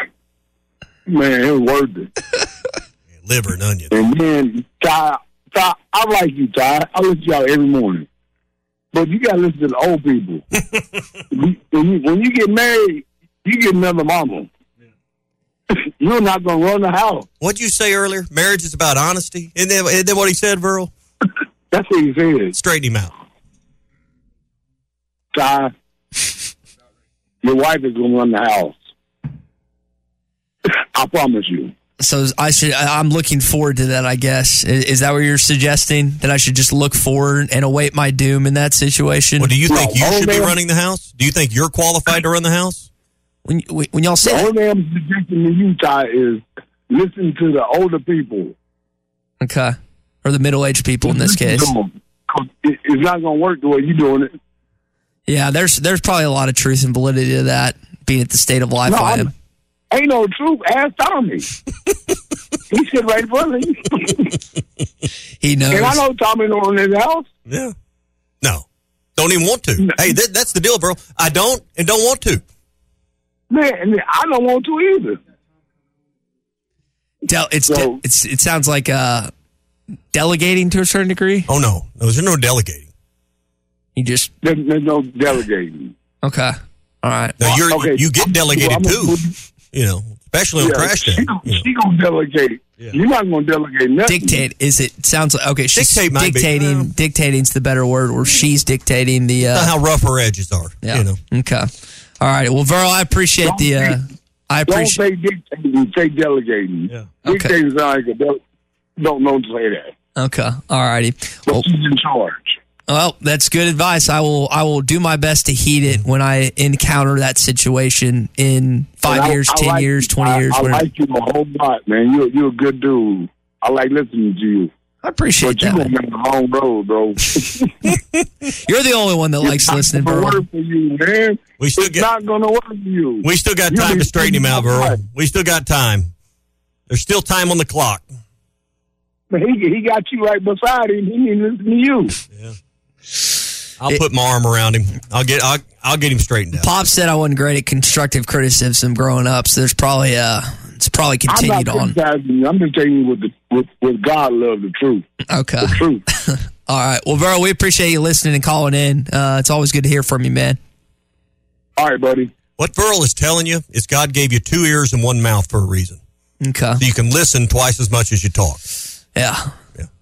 Man, it was worth it. <laughs> Liver and onion. And then Ty, Ty, I like you, Ty. I listen to y'all every morning. But you got to listen to the old people. <laughs> when, you, when you get married, you get another mama. You're not going to run the house. What'd you say earlier? Marriage is about honesty. Isn't that, isn't that what he said, Verl? <laughs> That's what he said. Straighten him out. Ty, your wife is going to run the house. <laughs> I promise you. So I should. I'm looking forward to that. I guess is, is that what you're suggesting? That I should just look forward and await my doom in that situation? Well, do you think you should be running the house? Do you think you're qualified to run the house? When when y'all say the only thing I'm suggesting to you, Ty, is listen to the older people. Okay, or the middle aged people in this case. It's not going to work the way you're doing it. Yeah, there's there's probably a lot of truth and validity to that. Being at the state of life No, I I'm- am. Ain't no truth. Ask Tommy. <laughs> he sit right in front of you. He knows. And I know Tommy don't run his house. Yeah. No. Don't even want to. Hey, that, that's the deal, bro. I don't and don't want to. Man, I don't want to either. Del- it's, de- it's it sounds like uh, delegating to a certain degree. Oh no, there's no delegating. You just there's, there's no delegating. Okay, all right. Now you're Okay, you get delegated I'm- too. You know, especially on Yeah, crash day. She, gon- she gonna delegate. You're not gonna delegate nothing. Dictate is it sounds like okay. She's Dictate might be- dictating. Dictating's the better word, or she's dictating the. Uh, how rough her edges are. yeah. You know. Okay. All right. Well, Verl, I appreciate the. Uh, I Don't appreciate. say dictating. Say delegating. Yeah. Dictating sounds like a del- don't know to say that. Okay. All righty. But she's in charge. Well, that's good advice. I will. I will do my best to heed it when I encounter that situation in five I- years, I ten like years, you. twenty I, years. I whatever. like you a whole lot, man. You're you're a good dude. I like listening to you. I appreciate but you that, going down the wrong road, bro. <laughs> You're the only one that <laughs> likes It's listening, not gonna work for you, man. We still it's get- not going to work for you. We still got You time to straighten him out, thinking Verl. about We still got time. There's still time on the clock. But he he got you right beside him. He need to listen to you. I'll put my arm around him. I'll get I'll, I'll get him straightened out. Pop said I wasn't great at constructive criticism growing up, so there's probably uh it's probably continued I'm not on. criticizing you. I'm just telling you what the what, what God love the truth. Okay. The truth. <laughs> All right. Well, Verl, we appreciate you listening and calling in. Uh, it's always good to hear from you, man. All right, buddy. What Verl is telling you is God gave you two ears and one mouth for a reason. Okay. So you can listen twice as much as you talk. Yeah.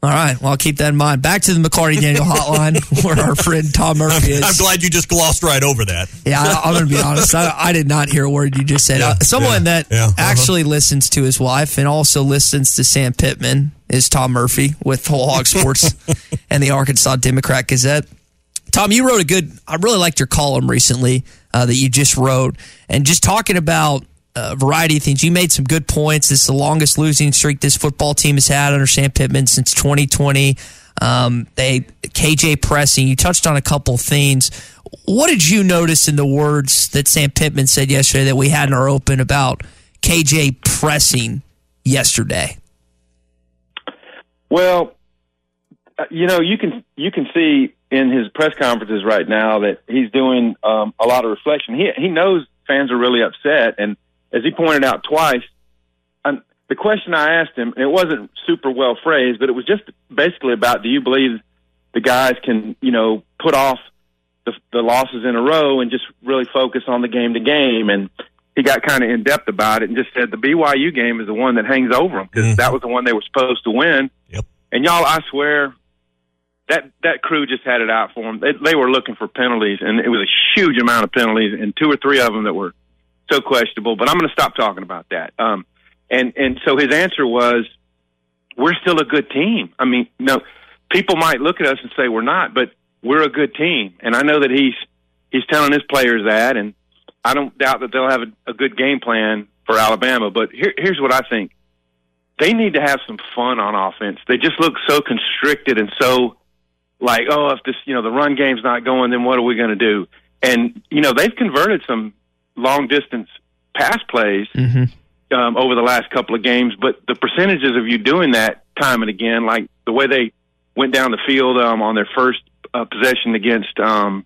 All right. Well, I'll keep that in mind. Back to the McLarty Daniel hotline <laughs> where our friend Tom Murphy is. I'm glad you just glossed right over that. Yeah, I, I'm going to be honest. I, I did not hear a word you just said. Yeah, Uh, someone yeah, that yeah, uh-huh. actually listens to his wife and also listens to Sam Pittman is Tom Murphy with Whole Hog Sports <laughs> and the Arkansas Democrat Gazette. Tom, you wrote a good. I really liked your column recently uh, that you just wrote, and just talking about a variety of things. You made some good points. Is the longest losing streak this football team has had under Sam Pittman since 2020. Um, they KJ pressing. You touched on a couple things. What did you notice in the words that Sam Pittman said yesterday that we had in our open about KJ pressing yesterday? Well, uh, you know, you can you can see in his press conferences right now that he's doing um, a lot of reflection. He he knows fans are really upset, and as he pointed out twice, um, the question I asked him, and it wasn't super well phrased, but it was just basically about, do you believe the guys can, you know, put off the, the losses in a row and just really focus on the game to game? And he got kind of in depth about it and just said the BYU game is the one that hangs over them because that was the one they were supposed to win. Yep. And y'all, I swear, that that crew just had it out for them. They, they were looking for penalties, and it was a huge amount of penalties, and two or three of them that were so questionable. But I'm going to stop talking about that. Um, and and so his answer was, "We're still a good team." I mean, no, people might look at us and say we're not, but we're a good team. And I know that he's he's telling his players that, and I don't doubt that they'll have a, a good game plan for Alabama. But here, here's what I think: they need to have some fun on offense. They just look so constricted and so like, oh, if this, you know, the run game's not going, then what are we going to do? And you know, they've converted some long distance pass plays, Mm-hmm. um, over the last couple of games, but the percentages of you doing that time and again, like the way they went down the field um, on their first uh, possession against, um,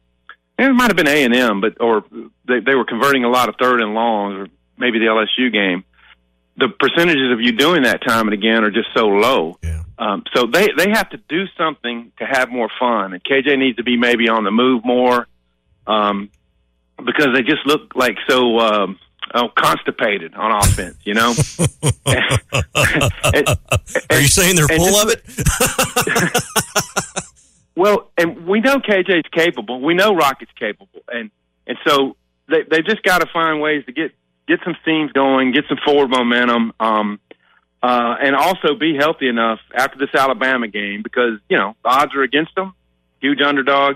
and it might have been A and M, but or they, they were converting a lot of third and longs, or maybe the LSU game. The percentages of you doing that time and again are just so low. Yeah. Um, so they they have to do something to have more fun, and KJ needs to be maybe on the move more, um, because they just look like so um, oh, constipated on offense. You know. <laughs> Are you saying they're full just- of it? <laughs> Well, and we know KJ's capable. We know Rocket's capable, and and so they they just got to find ways to get get some steams going, get some forward momentum, um, uh, and also be healthy enough after this Alabama game because you know the odds are against them, huge underdog,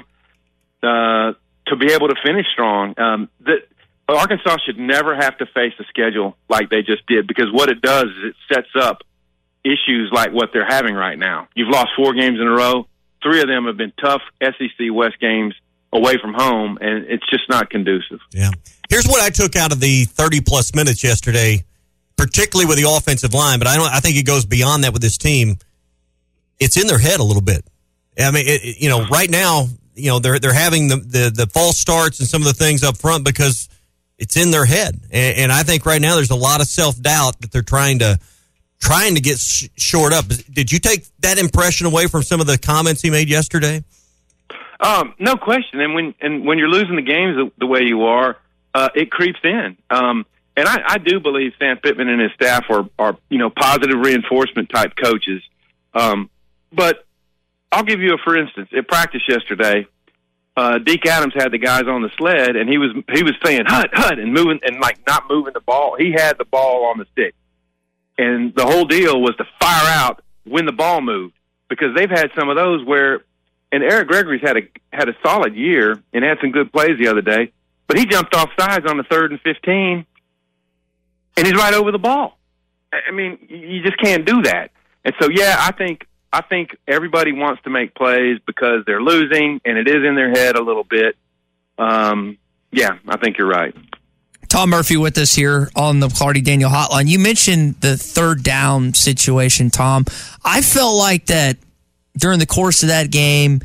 uh, to be able to finish strong. Um, that Arkansas should never have to face a schedule like they just did because what it does is it sets up issues like what they're having right now. You've lost four games in a row. Three of them have been tough SEC West games away from home, and it's just not conducive. Yeah. Here's what I took out of the 30 plus minutes yesterday, particularly with the offensive line, but I don't I think it goes beyond that with this team. It's in their head a little bit. I mean, it, you know, right now, you know, they're they're having the, the the false starts and some of the things up front because it's in their head. And, and I think right now there's a lot of self-doubt that they're trying to trying to get sh- shored up. Did you take that impression away from some of the comments he made yesterday? Um, no question. And when and when you're losing the games the, the way you are, uh, it creeps in. Um, and I, I do believe Sam Pittman and his staff are are you know positive reinforcement type coaches. Um, but I'll give you a for instance. At practice yesterday, uh, Deke Adams had the guys on the sled, and he was he was saying hut hut and moving and like not moving the ball. He had the ball on the stick, and the whole deal was to fire out when the ball moved because they've had some of those where and Eric Gregory's had a had a solid year and had some good plays the other day, but he jumped off sides on the third and fifteen, and he's right over the ball. I mean, you just can't do that. And so, yeah, I think I think everybody wants to make plays because they're losing, and it is in their head a little bit. Um, yeah, I think you're right. Tom Murphy with us here on the McLarty Daniel Hotline. You mentioned the third down situation, Tom. I felt like that during the course of that game.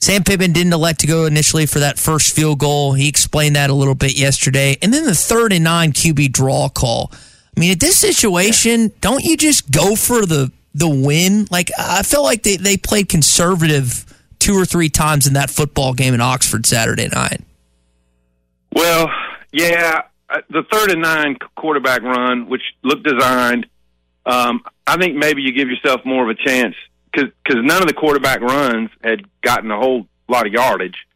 Sam Pittman didn't elect to go initially for that first field goal. He explained that a little bit yesterday. And then the third and nine QB draw call. I mean, at this situation, don't you just go for the the win? Like I felt like they, they played conservative two or three times in that football game in Oxford Saturday night. Well, yeah, uh, the third and nine quarterback run, which looked designed, um, I think maybe you give yourself more of a chance because none of the quarterback runs had gotten a whole lot of yardage.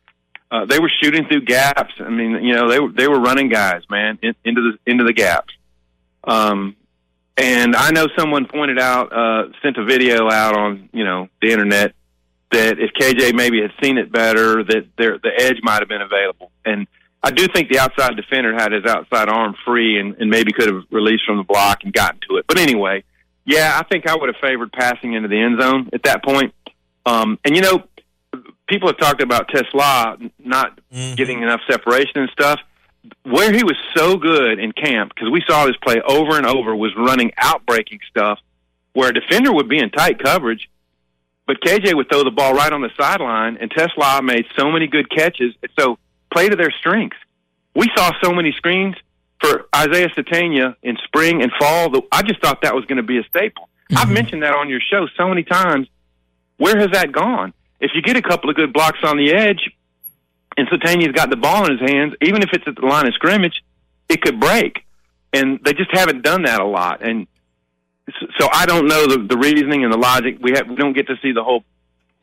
Uh, they were shooting through gaps. I mean, you know, they were they were running guys, man, in, into the into the gaps. Um, and I know someone pointed out, uh, sent a video out on you know the internet that if KJ maybe had seen it better, that there the edge might have been available. And I do think the outside defender had his outside arm free and, and maybe could have released from the block and gotten to it. But anyway, yeah, I think I would have favored passing into the end zone at that point. Um, and you know, people have talked about Tesla not getting enough separation and stuff. Where he was so good in camp, because we saw this play over and over, was running out breaking stuff where a defender would be in tight coverage, but KJ would throw the ball right on the sideline, and TeSlaa made so many good catches. So play to their strengths. We saw so many screens for Isaiah Sategna in spring and fall. that I just thought that was going to be a staple. I've mm-hmm. mentioned that on your show so many times. Where has that gone? If you get a couple of good blocks on the edge, and Sategna's got the ball in his hands, even if it's at the line of scrimmage, it could break. And they just haven't done that a lot. And so I don't know the, the reasoning and the logic. We have, we don't get to see the whole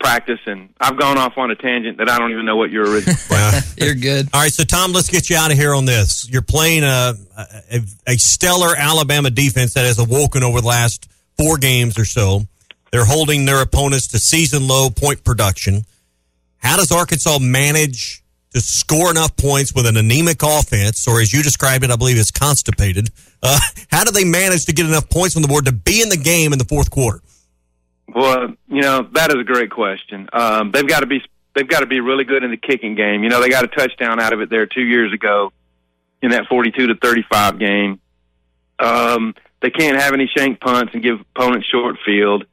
practice, and I've gone off on a tangent that I don't even know what your original. <laughs> <laughs> You're good. All right, so Tom, let's get you out of here on this. You're playing a, a a stellar Alabama defense that has awoken over the last four games or so. They're holding their opponents to season low point production. How does Arkansas manage to score enough points with an anemic offense, or as you described it, I believe it's constipated? Uh, <laughs> how do they manage to get enough points on the board to be in the game in the fourth quarter? Well, you know that is a great question. Um, they've got to be they've got to be really good in the kicking game. You know they got a touchdown out of it there two years ago in that forty-two to thirty-five game. Um, they can't have any shank punts and give opponents short field.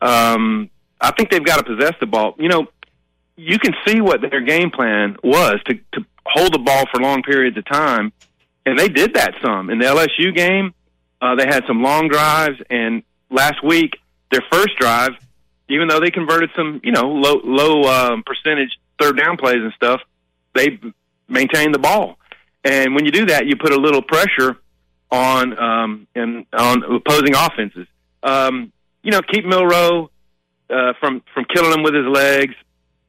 Um, I think they've got to possess the ball. You know, you can see what their game plan was to, to hold the ball for long periods of time, and they did that some in the LSU game. Uh, they had some long drives, and last week their first drive, even though they converted some, you know, low low um, percentage third down plays and stuff, they maintained the ball. And when you do that, you put a little pressure on um, and on opposing offenses. Um, you know, keep Milroe uh, from from killing him with his legs.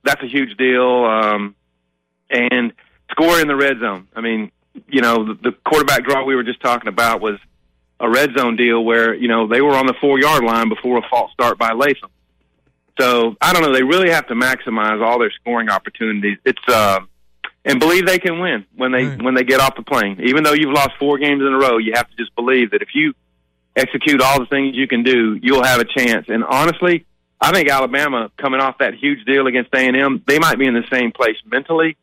That's a huge deal. Um, and score in the red zone. I mean, you know, the, the quarterback draw we were just talking about was a red zone deal where you know they were on the four yard line before a false start by Latham. So I don't know. They really have to maximize all their scoring opportunities. It's uh, and believe they can win when they when they get off the plane. Even though you've lost four games in a row, you have to just believe that if you execute all the things you can do, you'll have a chance. And honestly, I think Alabama coming off that huge deal against A and M, they might be in the same place mentally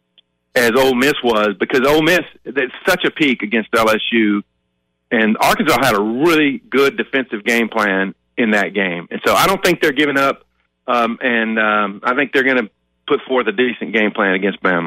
as Ole Miss was because Ole Miss it's such a peak against LSU, and Arkansas had a really good defensive game plan in that game, and so I don't think they're giving up, um, and um, I think they're going to put forth a decent game plan against Bama.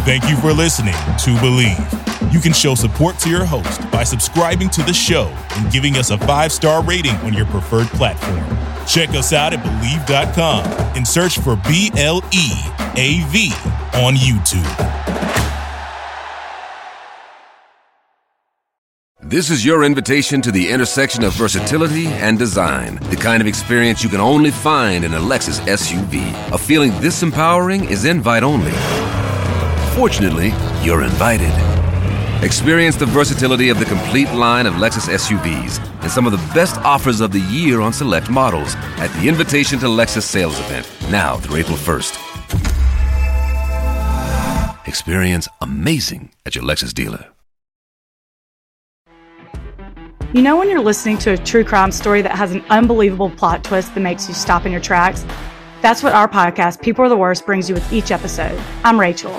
Thank you for listening to BLEAV. You can show support to your host by subscribing to the show and giving us a five star rating on your preferred platform. Check us out at Bleav.com and search for B L E A V on YouTube. This is your invitation to the intersection of versatility and design. The kind of experience you can only find in a Lexus SUV. A feeling this empowering is invite only. Fortunately, you're invited. Experience the versatility of the complete line of Lexus SUVs and some of the best offers of the year on select models at the Invitation to Lexus sales event, now through April 1st. Experience amazing at your Lexus dealer. You know, when you're listening to a true crime story that has an unbelievable plot twist that makes you stop in your tracks? That's what our podcast, People Are the Worst, brings you with each episode. I'm Rachel.